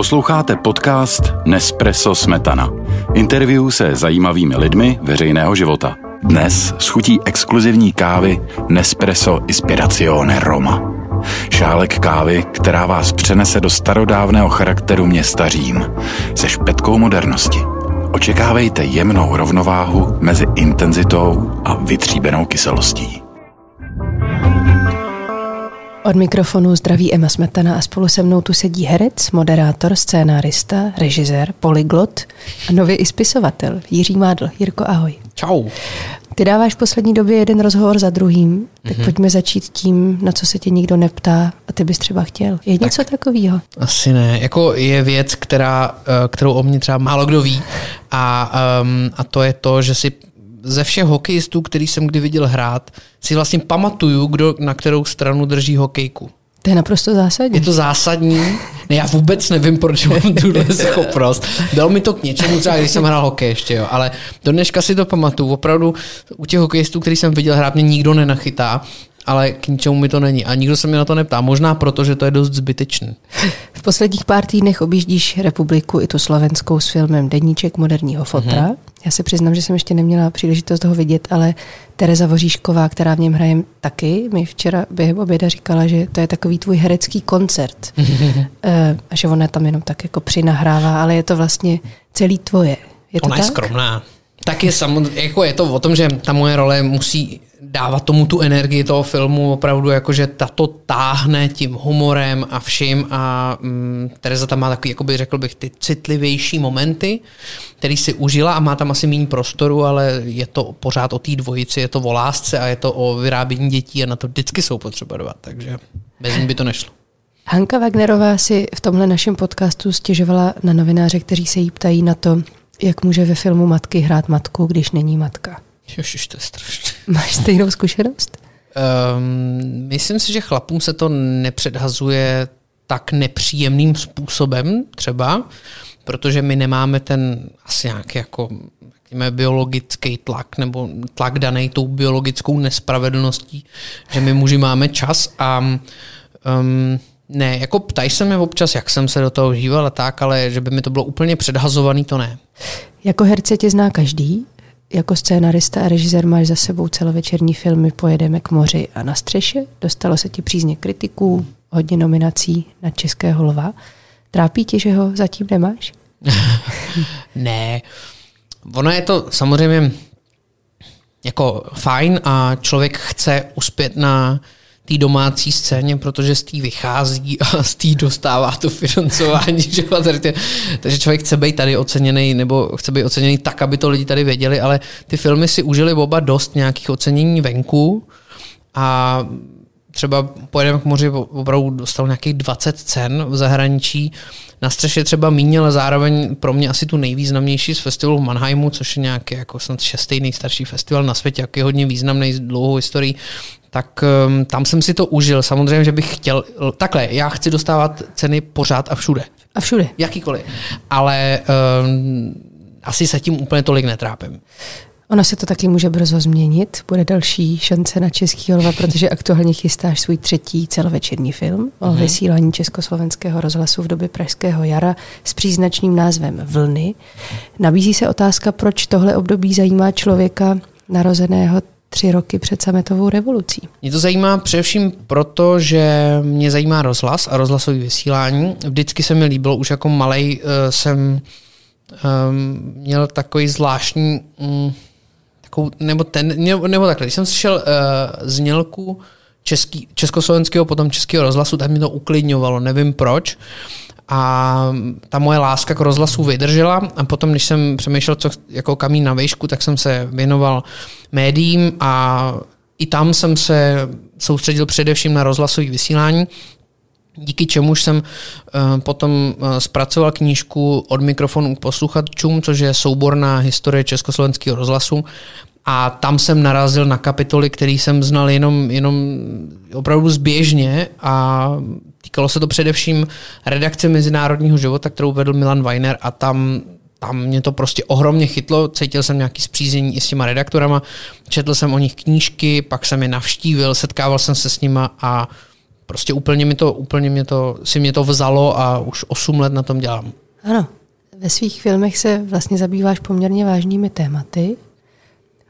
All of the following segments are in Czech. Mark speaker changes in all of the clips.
Speaker 1: Posloucháte podcast Nespresso Smetana. Interview se zajímavými lidmi veřejného života. Dnes schutí exkluzivní kávy Nespresso Ispirazione Roma. Šálek kávy, která vás přenese do starodávného charakteru města Řím se špetkou modernosti. Očekávejte jemnou rovnováhu mezi intenzitou a vytříbenou kyselostí.
Speaker 2: Od mikrofonu zdraví Emma Smetana a spolu se mnou tu sedí herec, moderátor, scénárista, režisér, polyglot a nově i spisovatel Jiří Mádl. Jirko, ahoj.
Speaker 3: Čau.
Speaker 2: Ty dáváš v poslední době jeden rozhovor za druhým, tak mm-hmm. pojďme začít tím, na co se tě nikdo neptá a ty bys třeba chtěl. Je tak, něco takového?
Speaker 3: Asi ne. Jako je věc, která, eh, kterou o mě třeba málo kdo ví a, um, a to je to, že si ze všech hokejistů, který jsem kdy viděl hrát, si vlastně pamatuju, kdo na kterou stranu drží hokejku.
Speaker 2: To je naprosto zásadní.
Speaker 3: Je to zásadní. Ne, já vůbec nevím, proč mám tuhle schopnost. Dalo mi to k něčemu, třeba když jsem hrál hokej ještě, jo. ale do dneška si to pamatuju. Opravdu u těch hokejistů, který jsem viděl hrát, mě nikdo nenachytá ale k ničemu mi to není. A nikdo se mě na to neptá. Možná proto, že to je dost zbytečné.
Speaker 2: V posledních pár týdnech objíždíš republiku i tu slovenskou s filmem Deníček moderního fotra. Mm-hmm. Já se přiznám, že jsem ještě neměla příležitost toho vidět, ale Tereza Voříšková, která v něm hraje taky, mi včera během oběda říkala, že to je takový tvůj herecký koncert. Eh, a že ona tam jenom tak jako přinahrává, ale je to vlastně celý tvoje. Je to
Speaker 3: ona
Speaker 2: tak?
Speaker 3: je skromná. Tak je samozřejmě, jako je to o tom, že ta moje role musí dávat tomu tu energii toho filmu opravdu, jakože tato táhne tím humorem a vším a mm, Tereza tam má takový, jakoby řekl bych, ty citlivější momenty, který si užila a má tam asi méně prostoru, ale je to pořád o té dvojici, je to o lásce a je to o vyrábění dětí a na to vždycky jsou potřeba dovat, takže bez ní by to nešlo.
Speaker 2: Hanka Wagnerová si v tomhle našem podcastu stěžovala na novináře, kteří se jí ptají na to, jak může ve filmu matky hrát matku, když není matka.
Speaker 3: Jožiš, to je strašné.
Speaker 2: Máš stejnou zkušenost?
Speaker 3: Um, myslím si, že chlapům se to nepředhazuje tak nepříjemným způsobem třeba, protože my nemáme ten asi nějaký jako řekněme, biologický tlak nebo tlak daný tou biologickou nespravedlností, že my muži máme čas a um, ne, jako ptají se mě občas, jak jsem se do toho žíval a tak, ale že by mi to bylo úplně předhazovaný, to ne.
Speaker 2: Jako herce tě zná každý, jako scénarista a režisér máš za sebou celovečerní filmy Pojedeme k moři a na střeše. Dostalo se ti přízně kritiků, hodně nominací na Českého lva. Trápí tě, že ho zatím nemáš?
Speaker 3: ne. Ono je to samozřejmě jako fajn a člověk chce uspět na té domácí scéně, protože z té vychází a z té dostává to financování. Že? Takže člověk chce být tady oceněný, nebo chce být oceněný tak, aby to lidi tady věděli, ale ty filmy si užili oba dost nějakých ocenění venku a třeba pojedeme k moři, opravdu dostal nějakých 20 cen v zahraničí. Na střeše třeba míň, ale zároveň pro mě asi tu nejvýznamnější z festivalu v Mannheimu, což je nějaký jako snad šestý nejstarší festival na světě, jak je hodně významný s dlouhou historií tak um, tam jsem si to užil. Samozřejmě, že bych chtěl, takhle, já chci dostávat ceny pořád a všude.
Speaker 2: A všude.
Speaker 3: Jakýkoliv. Ale um, asi se tím úplně tolik netrápím.
Speaker 2: Ono se to taky může brzo změnit. Bude další šance na Český lva, protože aktuálně chystáš svůj třetí celovečerní film o mm-hmm. vysílání československého rozhlasu v době Pražského jara s příznačným názvem Vlny. Nabízí se otázka, proč tohle období zajímá člověka narozeného tři roky před sametovou revolucí.
Speaker 3: Mě to zajímá především proto, že mě zajímá rozhlas a rozhlasový vysílání. Vždycky se mi líbilo, už jako malej uh, jsem um, měl takový zvláštní, um, takovou, nebo, ten, nebo, nebo takhle, když jsem slyšel uh, znělku český, československého, potom českého rozhlasu, tak mi to uklidňovalo, nevím proč. A ta moje láska k rozhlasu vydržela a potom, když jsem přemýšlel, co jako kamín na výšku, tak jsem se věnoval médiím a i tam jsem se soustředil především na rozhlasové vysílání, díky čemuž jsem uh, potom uh, zpracoval knížku Od mikrofonu k posluchačům, což je souborná historie československého rozhlasu. A tam jsem narazil na kapitoly, které jsem znal jenom, jenom opravdu zběžně a týkalo se to především redakce Mezinárodního života, kterou vedl Milan Weiner a tam tam mě to prostě ohromně chytlo, cítil jsem nějaký zpřízení i s těma redaktorama, četl jsem o nich knížky, pak jsem je navštívil, setkával jsem se s nima a prostě úplně mi to, úplně mě to, si mě to vzalo a už 8 let na tom dělám.
Speaker 2: Ano, ve svých filmech se vlastně zabýváš poměrně vážnými tématy.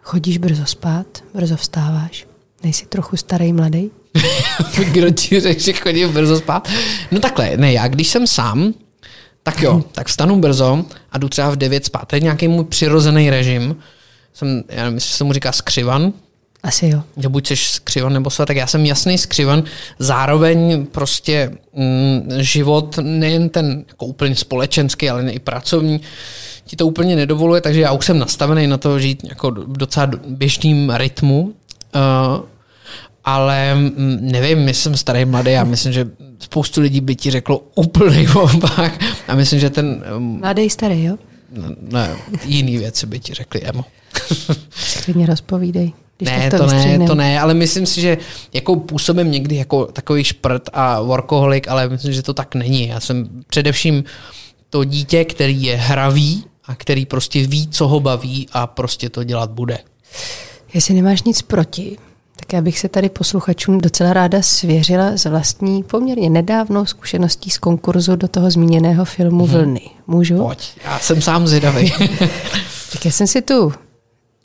Speaker 2: Chodíš brzo spát, brzo vstáváš. Nejsi trochu starý, mladý?
Speaker 3: Kdo ti řekl, že chodím brzo spát? No takhle, ne, já když jsem sám, tak jo, tak vstanu brzo a jdu třeba v 9 spát. To je nějaký můj přirozený režim. Jsem, já nevím, jestli se mu říká skřivan.
Speaker 2: Asi jo.
Speaker 3: Že buď jsi skřivan nebo svat, tak já jsem jasný skřivan. Zároveň prostě mm, život, nejen ten jako úplně společenský, ale i pracovní, ti to úplně nedovoluje, takže já už jsem nastavený na to žít jako docela běžným rytmu. Uh, ale mm, nevím, my jsem starý mladý a myslím, že spoustu lidí by ti řeklo úplný opak a myslím, že ten...
Speaker 2: Um, mladý starý, jo?
Speaker 3: Ne, jiný věci by ti řekli, Emo.
Speaker 2: Klidně rozpovídej.
Speaker 3: ne, to, to ne, to ne, ale myslím si, že jako působím někdy jako takový šprt a workoholik, ale myslím, že to tak není. Já jsem především to dítě, který je hravý a který prostě ví, co ho baví a prostě to dělat bude.
Speaker 2: Jestli nemáš nic proti, tak já bych se tady posluchačům docela ráda svěřila z vlastní poměrně nedávnou zkušeností z konkurzu do toho zmíněného filmu hmm. Vlny. Můžu?
Speaker 3: Pojď, já jsem sám zvědavý.
Speaker 2: tak já jsem si tu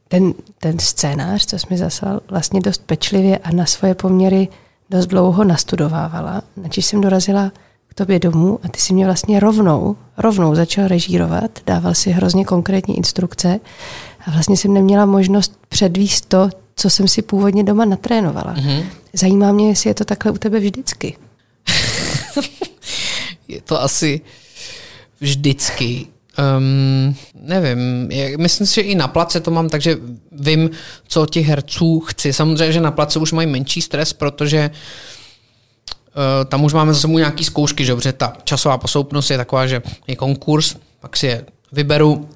Speaker 2: ten, ten scénář, co jsi mi zaslal, vlastně dost pečlivě a na svoje poměry dost dlouho nastudovávala. Načiž jsem dorazila k tobě domů a ty si mě vlastně rovnou, rovnou začal režírovat, dával si hrozně konkrétní instrukce a vlastně jsem neměla možnost předvíst to, co jsem si původně doma natrénovala. Mm-hmm. Zajímá mě, jestli je to takhle u tebe vždycky.
Speaker 3: je to asi vždycky. Um, nevím, myslím si, že i na place to mám, takže vím, co těch herců chci. Samozřejmě, že na place už mají menší stres, protože uh, tam už máme za sebou nějaký zkoušky, že dobře, ta časová posloupnost je taková, že je konkurs, pak si je vyberu,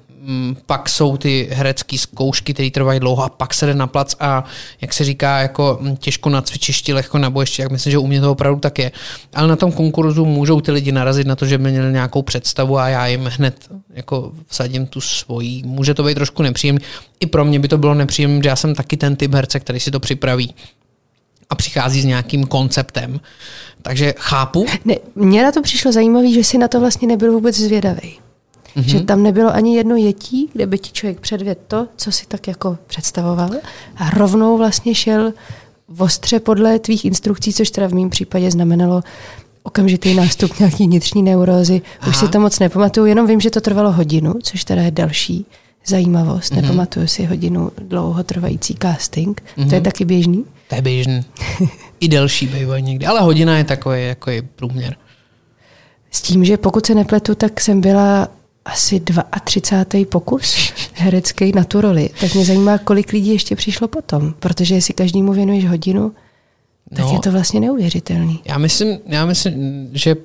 Speaker 3: pak jsou ty herecké zkoušky, které trvají dlouho a pak se jde na plac a jak se říká, jako mm, těžko na cvičišti, lehko na bojišti, jak myslím, že u mě to opravdu tak je. Ale na tom konkurzu můžou ty lidi narazit na to, že by měli nějakou představu a já jim hned jako vsadím tu svoji. Může to být trošku nepříjemný. I pro mě by to bylo nepříjemné, že já jsem taky ten typ herce, který si to připraví a přichází s nějakým konceptem. Takže chápu.
Speaker 2: Ne, mně na to přišlo zajímavé, že si na to vlastně nebyl vůbec zvědavý. Mm-hmm. Že tam nebylo ani jedno jetí, kde by ti člověk předvěd to, co si tak jako představoval a rovnou vlastně šel ostře podle tvých instrukcí, což teda v mém případě znamenalo okamžitý nástup nějaký vnitřní neurózy. Už si to moc nepamatuju, jenom vím, že to trvalo hodinu, což teda je další zajímavost. Mm-hmm. Nepamatuju si hodinu dlouhotrvající casting. Mm-hmm. To je mhm. taky běžný?
Speaker 3: To je běžný. I delší bývají někdy, ale hodina je takový jako je průměr.
Speaker 2: S tím, že pokud se nepletu, tak jsem byla asi 32. pokus herecký na tu roli. Tak mě zajímá, kolik lidí ještě přišlo potom, protože jestli každému věnuješ hodinu, tak no, je to vlastně neuvěřitelný.
Speaker 3: Já myslím, já myslím, že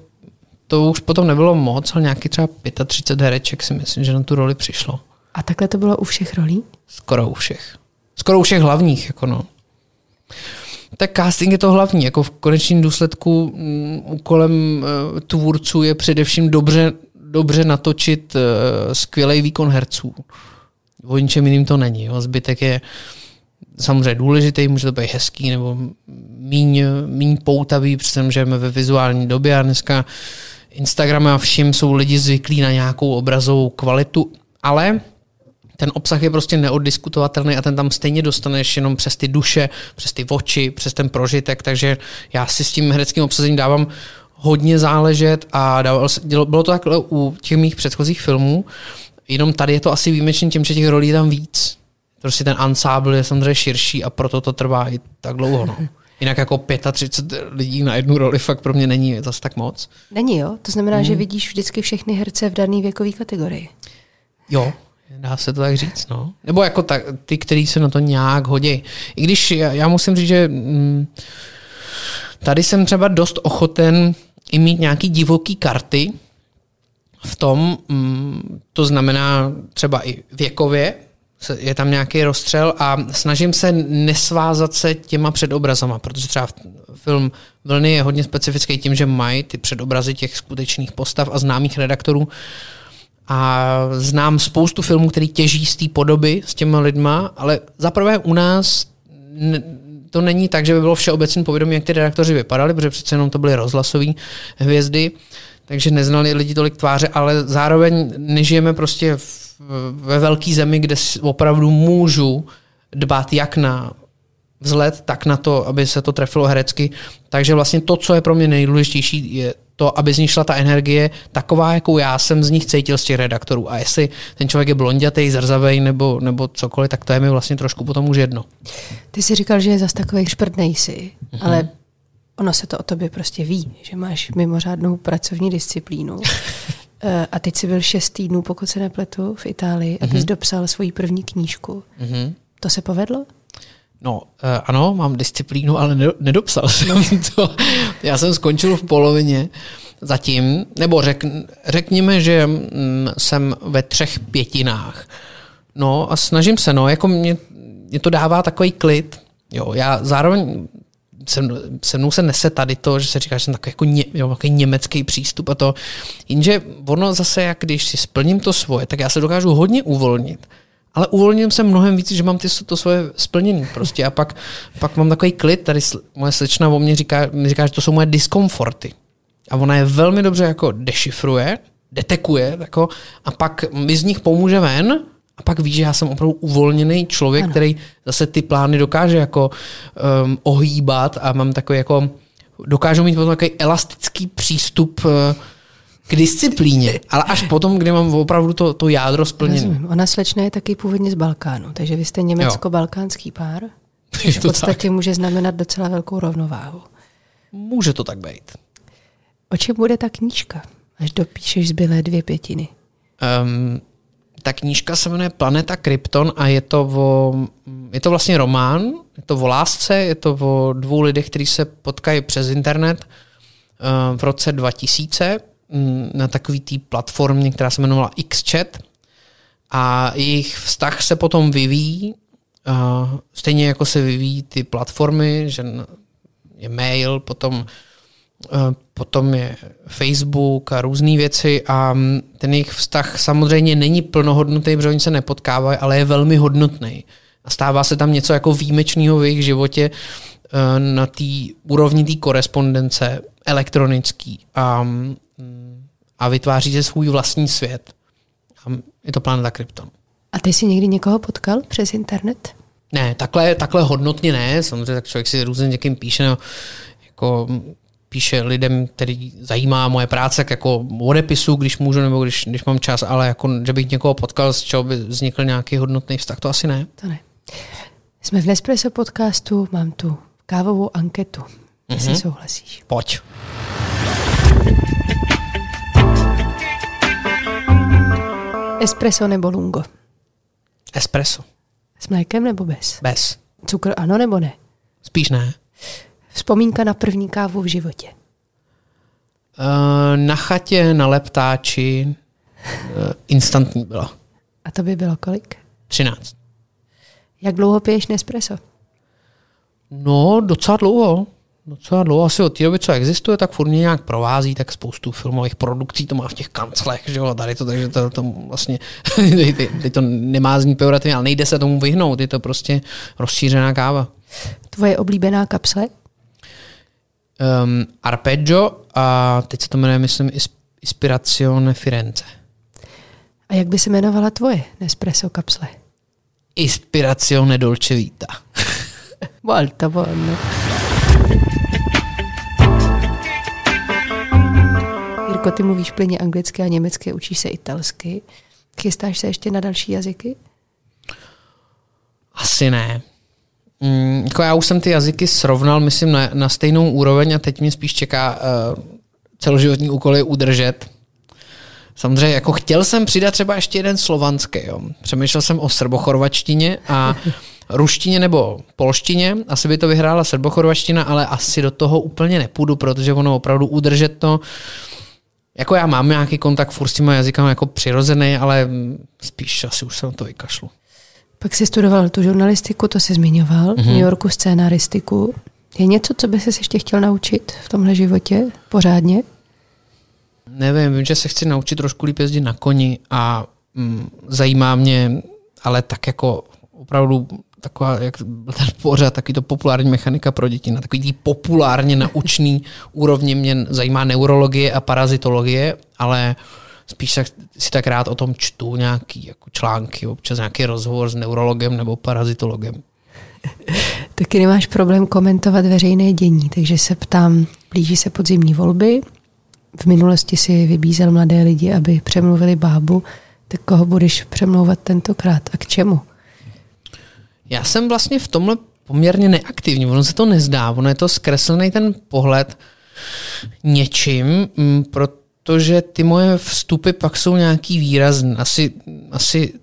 Speaker 3: to už potom nebylo moc, ale nějaký třeba 35 hereček si myslím, že na tu roli přišlo.
Speaker 2: A takhle to bylo u všech rolí?
Speaker 3: Skoro u všech. Skoro u všech hlavních, jako no. Tak casting je to hlavní, jako v konečném důsledku m, mm, úkolem e, tvůrců je především dobře dobře natočit uh, skvělý výkon herců. O ničem jiným to není. Jo. Zbytek je samozřejmě důležitý, může to být hezký nebo míň, míň poutavý, protože žijeme ve vizuální době a dneska Instagram a všim jsou lidi zvyklí na nějakou obrazovou kvalitu, ale ten obsah je prostě neoddiskutovatelný a ten tam stejně dostaneš jenom přes ty duše, přes ty oči, přes ten prožitek, takže já si s tím hereckým obsazením dávám hodně záležet a dával, bylo to takhle u těch mých předchozích filmů, jenom tady je to asi výjimečný tím, že těch rolí je tam víc. Prostě ten ansábl je samozřejmě širší a proto to trvá i tak dlouho. No. Jinak jako 35 lidí na jednu roli fakt pro mě není zase tak moc.
Speaker 2: Není jo? To znamená, hmm. že vidíš vždycky všechny herce v dané věkové kategorii.
Speaker 3: Jo, dá se to tak říct. No. Nebo jako tak, ty, který se na to nějak hodí. I když já, já musím říct, že mm, tady jsem třeba dost ochoten i mít nějaký divoký karty v tom, mm, to znamená třeba i věkově, je tam nějaký rozstřel a snažím se nesvázat se těma předobrazama, protože třeba film Vlny je hodně specifický tím, že mají ty předobrazy těch skutečných postav a známých redaktorů. A znám spoustu filmů, který těží z té podoby s těma lidma, ale zaprvé u nás to není tak, že by bylo všeobecně povědomí, jak ty redaktoři vypadali, protože přece jenom to byly rozhlasové hvězdy, takže neznali lidi tolik tváře, ale zároveň nežijeme prostě v, ve velké zemi, kde opravdu můžu dbát jak na vzhled, tak na to, aby se to trefilo herecky. Takže vlastně to, co je pro mě nejdůležitější, je to, aby z nich šla ta energie taková, jakou já jsem z nich cítil z těch redaktorů. A jestli ten člověk je blondětej, zrzavej nebo, nebo cokoliv, tak to je mi vlastně trošku potom už jedno.
Speaker 2: Ty jsi říkal, že je zas takový šprt nejsi, mm-hmm. ale ono se to o tobě prostě ví, že máš mimořádnou pracovní disciplínu. Eh, a teď jsi byl šest týdnů, pokud se nepletu, v Itálii, abys mm-hmm. dopsal svoji první knížku. Mm-hmm. To se povedlo?
Speaker 3: No, uh, ano, mám disciplínu, ale nedopsal jsem to. Já jsem skončil v polovině zatím, nebo řek, řekněme, že mm, jsem ve třech pětinách. No a snažím se, no, jako mě, mě to dává takový klid. Jo, já zároveň se, se mnou se nese tady to, že se říká, že jsem takový, jako ně, jo, takový německý přístup a to. Jenže ono zase, jak když si splním to svoje, tak já se dokážu hodně uvolnit ale uvolnil jsem mnohem víc, že mám ty, to svoje splnění prostě a pak, pak mám takový klid, tady moje slečna o mě říká, mi říká, že to jsou moje diskomforty. A ona je velmi dobře jako dešifruje, detekuje jako, a pak mi z nich pomůže ven a pak ví, že já jsem opravdu uvolněný člověk, ano. který zase ty plány dokáže jako um, ohýbat a mám takový jako dokážu mít potom takový elastický přístup uh, k disciplíně, ale až potom, kdy mám opravdu to, to jádro splněné.
Speaker 2: Ona slečna je taky původně z Balkánu, takže vy jste německo-balkánský pár. Což v podstatě tak. může znamenat docela velkou rovnováhu.
Speaker 3: Může to tak být.
Speaker 2: O čem bude ta knížka, až dopíšeš zbylé dvě pětiny? Um,
Speaker 3: ta knížka se jmenuje Planeta Krypton a je to, o, je to vlastně román, je to o lásce, je to o dvou lidech, kteří se potkají přes internet uh, v roce 2000 Mm, na takový té platformě, která se jmenovala XChat a jejich vztah se potom vyvíjí, uh, stejně jako se vyvíjí ty platformy, že je mail, potom, potom je Facebook a různé věci a ten jejich vztah samozřejmě není plnohodnotný, protože oni se nepotkávají, ale je velmi hodnotný. A stává se tam něco jako výjimečného v jejich životě na té úrovni té korespondence elektronický. A a vytváříte svůj vlastní svět. A je to planeta Krypton.
Speaker 2: A ty jsi někdy někoho potkal přes internet?
Speaker 3: Ne, takhle, takhle hodnotně ne. Samozřejmě tak člověk si různě někým píše, no, jako píše lidem, který zajímá moje práce, tak jako odepisu, když můžu, nebo když, když mám čas, ale jako, že bych někoho potkal, z čeho by vznikl nějaký hodnotný vztah, to asi ne.
Speaker 2: To ne. Jsme v Nespresso podcastu, mám tu kávovou anketu. Jestli mm-hmm. souhlasíš.
Speaker 3: Pojď.
Speaker 2: Espresso nebo lungo?
Speaker 3: Espresso.
Speaker 2: S mlékem nebo bez?
Speaker 3: Bez.
Speaker 2: Cukr ano nebo ne?
Speaker 3: Spíš ne.
Speaker 2: Vzpomínka na první kávu v životě?
Speaker 3: Uh, na chatě, na leptáči. Uh, instantní byla.
Speaker 2: A to by bylo kolik?
Speaker 3: 13.
Speaker 2: Jak dlouho piješ Nespresso?
Speaker 3: No, docela dlouho docela dlouho, asi od té doby, co existuje, tak furt mě nějak provází, tak spoustu filmových produkcí to má v těch kanclech, že jo, tady to, takže to, to vlastně, teď to nemá znít pejorativně, ale nejde se tomu vyhnout, je to prostě rozšířená káva.
Speaker 2: Tvoje oblíbená kapsle?
Speaker 3: Um, arpeggio a teď se to jmenuje, myslím, Ispirazione Firenze.
Speaker 2: A jak by se jmenovala tvoje Nespresso kapsle?
Speaker 3: Ispirazione Dolce Vita.
Speaker 2: Volta buono. Jirko, ty mluvíš plně anglicky a německy, učíš se italsky. Chystáš se ještě na další jazyky?
Speaker 3: Asi ne. Mm, jako já už jsem ty jazyky srovnal, myslím, na, na stejnou úroveň a teď mě spíš čeká uh, celoživotní úkoly udržet. Samozřejmě jako chtěl jsem přidat třeba ještě jeden slovanský. Jo. Přemýšlel jsem o srbochorvačtině a ruštině nebo polštině. Asi by to vyhrála srbochorvačtina, ale asi do toho úplně nepůjdu, protože ono opravdu udržet to jako já mám nějaký kontakt furt s těma jazykama jako přirozený, ale spíš asi už se na to vykašlu.
Speaker 2: Pak jsi studoval tu žurnalistiku, to jsi zmiňoval, mm-hmm. v New Yorku scénaristiku. Je něco, co by se ještě chtěl naučit v tomhle životě pořádně?
Speaker 3: Nevím, vím, že se chci naučit trošku líp jezdit na koni a mm, zajímá mě, ale tak jako opravdu taková, jak byl ten pořád, takový to populární mechanika pro děti, na takový tý populárně naučný úrovni mě zajímá neurologie a parazitologie, ale spíš tak, si tak rád o tom čtu nějaký jako články, občas nějaký rozhovor s neurologem nebo parazitologem.
Speaker 2: Taky nemáš problém komentovat veřejné dění, takže se ptám, blíží se podzimní volby, v minulosti si vybízel mladé lidi, aby přemluvili bábu, tak koho budeš přemlouvat tentokrát a k čemu?
Speaker 3: Já jsem vlastně v tomhle poměrně neaktivní, ono se to nezdá, ono je to zkreslený ten pohled něčím, mm, protože ty moje vstupy pak jsou nějaký výrazný. Asi, asi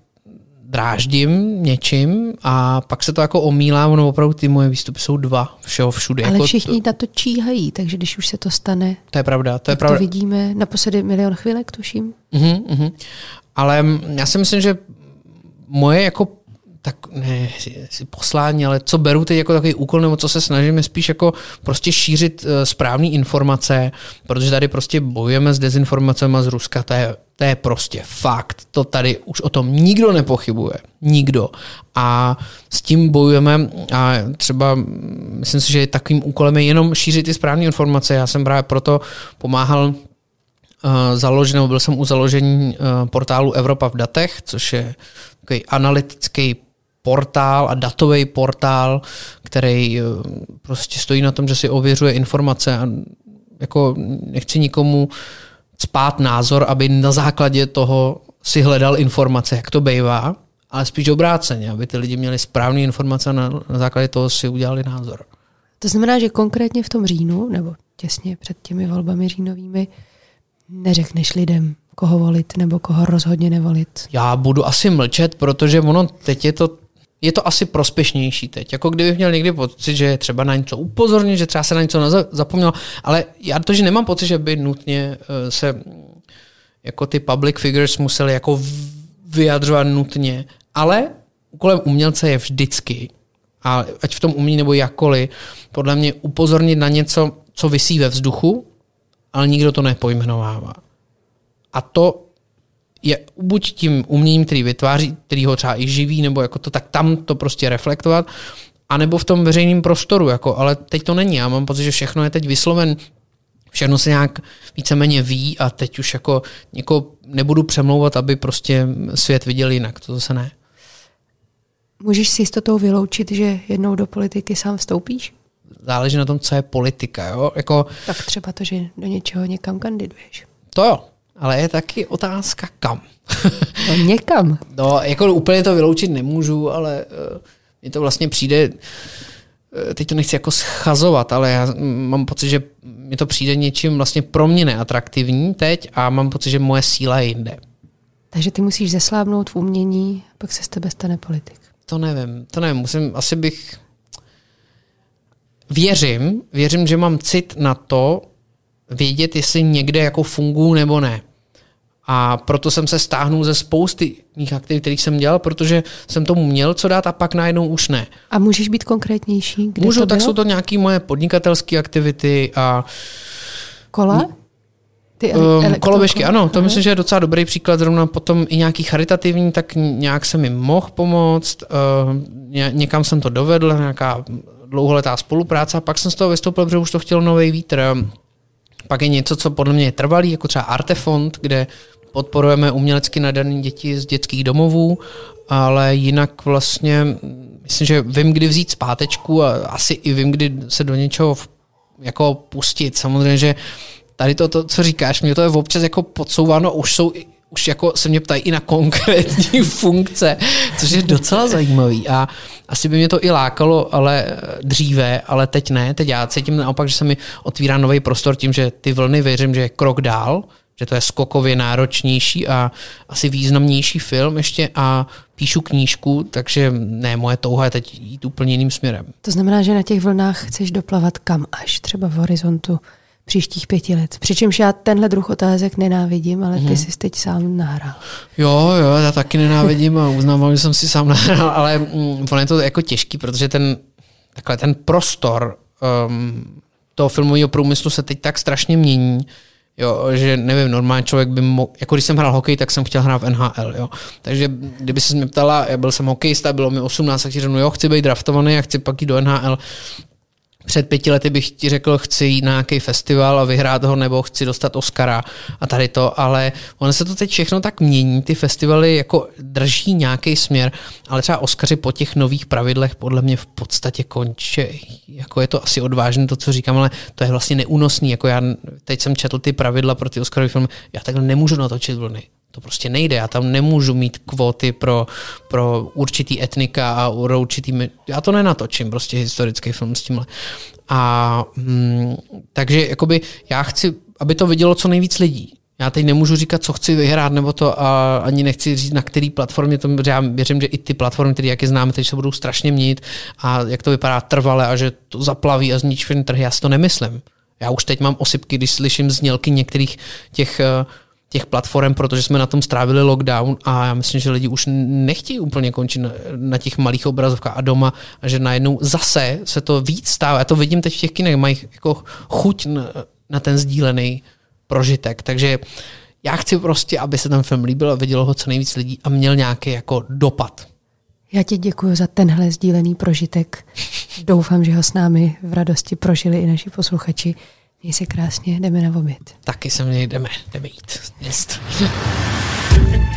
Speaker 3: dráždím něčím a pak se to jako omílá, ono opravdu ty moje výstupy jsou dva, všeho všude.
Speaker 2: Ale
Speaker 3: jako
Speaker 2: všichni na to číhají, takže když už se to stane,
Speaker 3: to je pravda, to je pravda.
Speaker 2: to vidíme naposledy milion chvílek, tuším.
Speaker 3: Uh-huh, uh-huh. Ale já si myslím, že moje jako tak ne, si poslání, ale co beru teď jako takový úkol, nebo co se snažím, je spíš jako prostě šířit uh, správné informace, protože tady prostě bojujeme s dezinformacemi z Ruska, to je, to je prostě fakt. To tady už o tom nikdo nepochybuje. Nikdo. A s tím bojujeme a třeba myslím si, že takovým úkolem je jenom šířit ty správné informace. Já jsem právě proto pomáhal založit, nebo byl jsem u založení uh, portálu Evropa v datech, což je takový analytický portál a datový portál, který eh, prostě stojí na tom, že si ověřuje informace a jako nechci nikomu spát názor, aby na základě toho si hledal informace, jak to bývá, ale spíš obráceně, aby ty lidi měli správné informace a na, na základě toho si udělali názor.
Speaker 2: To znamená, že konkrétně v tom říjnu, nebo těsně před těmi volbami říjnovými, neřekneš lidem, koho volit nebo koho rozhodně nevolit.
Speaker 3: Já budu asi mlčet, protože ono teď je to je to asi prospěšnější teď. Jako kdybych měl někdy pocit, že je třeba na něco upozornit, že třeba se na něco zapomněl, ale já to, že nemám pocit, že by nutně eh, se jako ty public figures museli jako vyjadřovat nutně, ale úkolem umělce je vždycky, a ať v tom umí nebo jakkoliv, podle mě upozornit na něco, co vysí ve vzduchu, ale nikdo to nepojmenovává. A to je buď tím uměním, který vytváří, který ho třeba i živí, nebo jako to, tak tam to prostě reflektovat, anebo v tom veřejném prostoru, jako, ale teď to není. Já mám pocit, že všechno je teď vysloven všechno se nějak víceméně ví a teď už jako někoho nebudu přemlouvat, aby prostě svět viděl jinak. To zase ne.
Speaker 2: Můžeš si jistotou vyloučit, že jednou do politiky sám vstoupíš?
Speaker 3: Záleží na tom, co je politika. Jo? Jako,
Speaker 2: tak třeba to, že do něčeho někam kandiduješ.
Speaker 3: To jo, ale je taky otázka kam.
Speaker 2: No někam.
Speaker 3: No, jako úplně to vyloučit nemůžu, ale uh, mně to vlastně přijde, uh, teď to nechci jako schazovat, ale já mám pocit, že mi to přijde něčím vlastně pro mě neatraktivní teď a mám pocit, že moje síla je jinde.
Speaker 2: Takže ty musíš zeslábnout v umění, pak se z tebe stane politik.
Speaker 3: To nevím, to nevím, musím, asi bych... Věřím, věřím, že mám cit na to, vědět, jestli někde jako fungují nebo ne. A proto jsem se stáhnul ze spousty mých aktivit, kterých jsem dělal, protože jsem tomu měl co dát a pak najednou už ne.
Speaker 2: A můžeš být konkrétnější? Kde
Speaker 3: Můžu,
Speaker 2: to
Speaker 3: tak
Speaker 2: bylo?
Speaker 3: jsou to nějaké moje podnikatelské aktivity a
Speaker 2: Kola? Ty
Speaker 3: um, koloběžky, ano, to myslím, že je docela dobrý příklad, zrovna potom i nějaký charitativní, tak nějak jsem jim mohl pomoct, uh, ně, někam jsem to dovedl, nějaká dlouholetá spolupráce a pak jsem z toho vystoupil, protože už to chtěl nový vítr. Pak je něco, co podle mě je trvalý, jako třeba Artefond, kde podporujeme umělecky nadané děti z dětských domovů, ale jinak vlastně myslím, že vím, kdy vzít zpátečku a asi i vím, kdy se do něčeho jako pustit. Samozřejmě, že tady to, to co říkáš, mě to je občas jako podsouváno, už jsou už jako se mě ptají i na konkrétní funkce, což je docela zajímavý. A asi by mě to i lákalo, ale dříve, ale teď ne, teď já cítím naopak, že se mi otvírá nový prostor tím, že ty vlny věřím, že je krok dál, že to je skokově náročnější a asi významnější film ještě a píšu knížku, takže ne, moje touha je teď jít úplně jiným směrem.
Speaker 2: To znamená, že na těch vlnách chceš doplavat kam až, třeba v horizontu příštích pěti let. Přičemž já tenhle druh otázek nenávidím, ale ty mm. jsi teď sám nahrál.
Speaker 3: Jo, jo, já taky nenávidím a uznávám, že jsem si sám nahrál, ale mm, ono je to jako těžký, protože ten, takhle, ten prostor um, toho filmového průmyslu se teď tak strašně mění, Jo, že nevím, normální člověk by mohl, jako když jsem hrál hokej, tak jsem chtěl hrát v NHL, jo. Takže kdyby se mě ptala, já byl jsem hokejista, bylo mi 18, tak ti řeknu, jo, chci být draftovaný a chci pak jít do NHL, před pěti lety bych ti řekl, chci jít na nějaký festival a vyhrát ho, nebo chci dostat Oscara a tady to, ale ono se to teď všechno tak mění, ty festivaly jako drží nějaký směr, ale třeba Oscary po těch nových pravidlech podle mě v podstatě končí. Jako je to asi odvážné to, co říkám, ale to je vlastně neúnosný. Jako já teď jsem četl ty pravidla pro ty Oscarové filmy, já takhle nemůžu natočit vlny. To prostě nejde. Já tam nemůžu mít kvóty pro, pro určitý etnika a pro určitý... Já to nenatočím, prostě historický film s tímhle. A mm, takže jakoby já chci, aby to vidělo co nejvíc lidí. Já teď nemůžu říkat, co chci vyhrát, nebo to a ani nechci říct, na který platformě to, já věřím, že i ty platformy, které jak je známe, teď se budou strašně měnit a jak to vypadá trvale a že to zaplaví a zničí všechny trhy, já si to nemyslím. Já už teď mám osypky, když slyším znělky některých těch uh, těch platform, protože jsme na tom strávili lockdown a já myslím, že lidi už nechtějí úplně končit na, na těch malých obrazovkách a doma a že najednou zase se to víc stává. Já to vidím teď v těch kinech, mají jako chuť na, na ten sdílený prožitek. Takže já chci prostě, aby se ten film líbil a vidělo ho co nejvíc lidí a měl nějaký jako dopad.
Speaker 2: Já ti děkuji za tenhle sdílený prožitek. Doufám, že ho s námi v radosti prožili i naši posluchači. Měj se krásně, jdeme na oběd.
Speaker 3: Taky se mě jdeme, jdeme jít. Jest.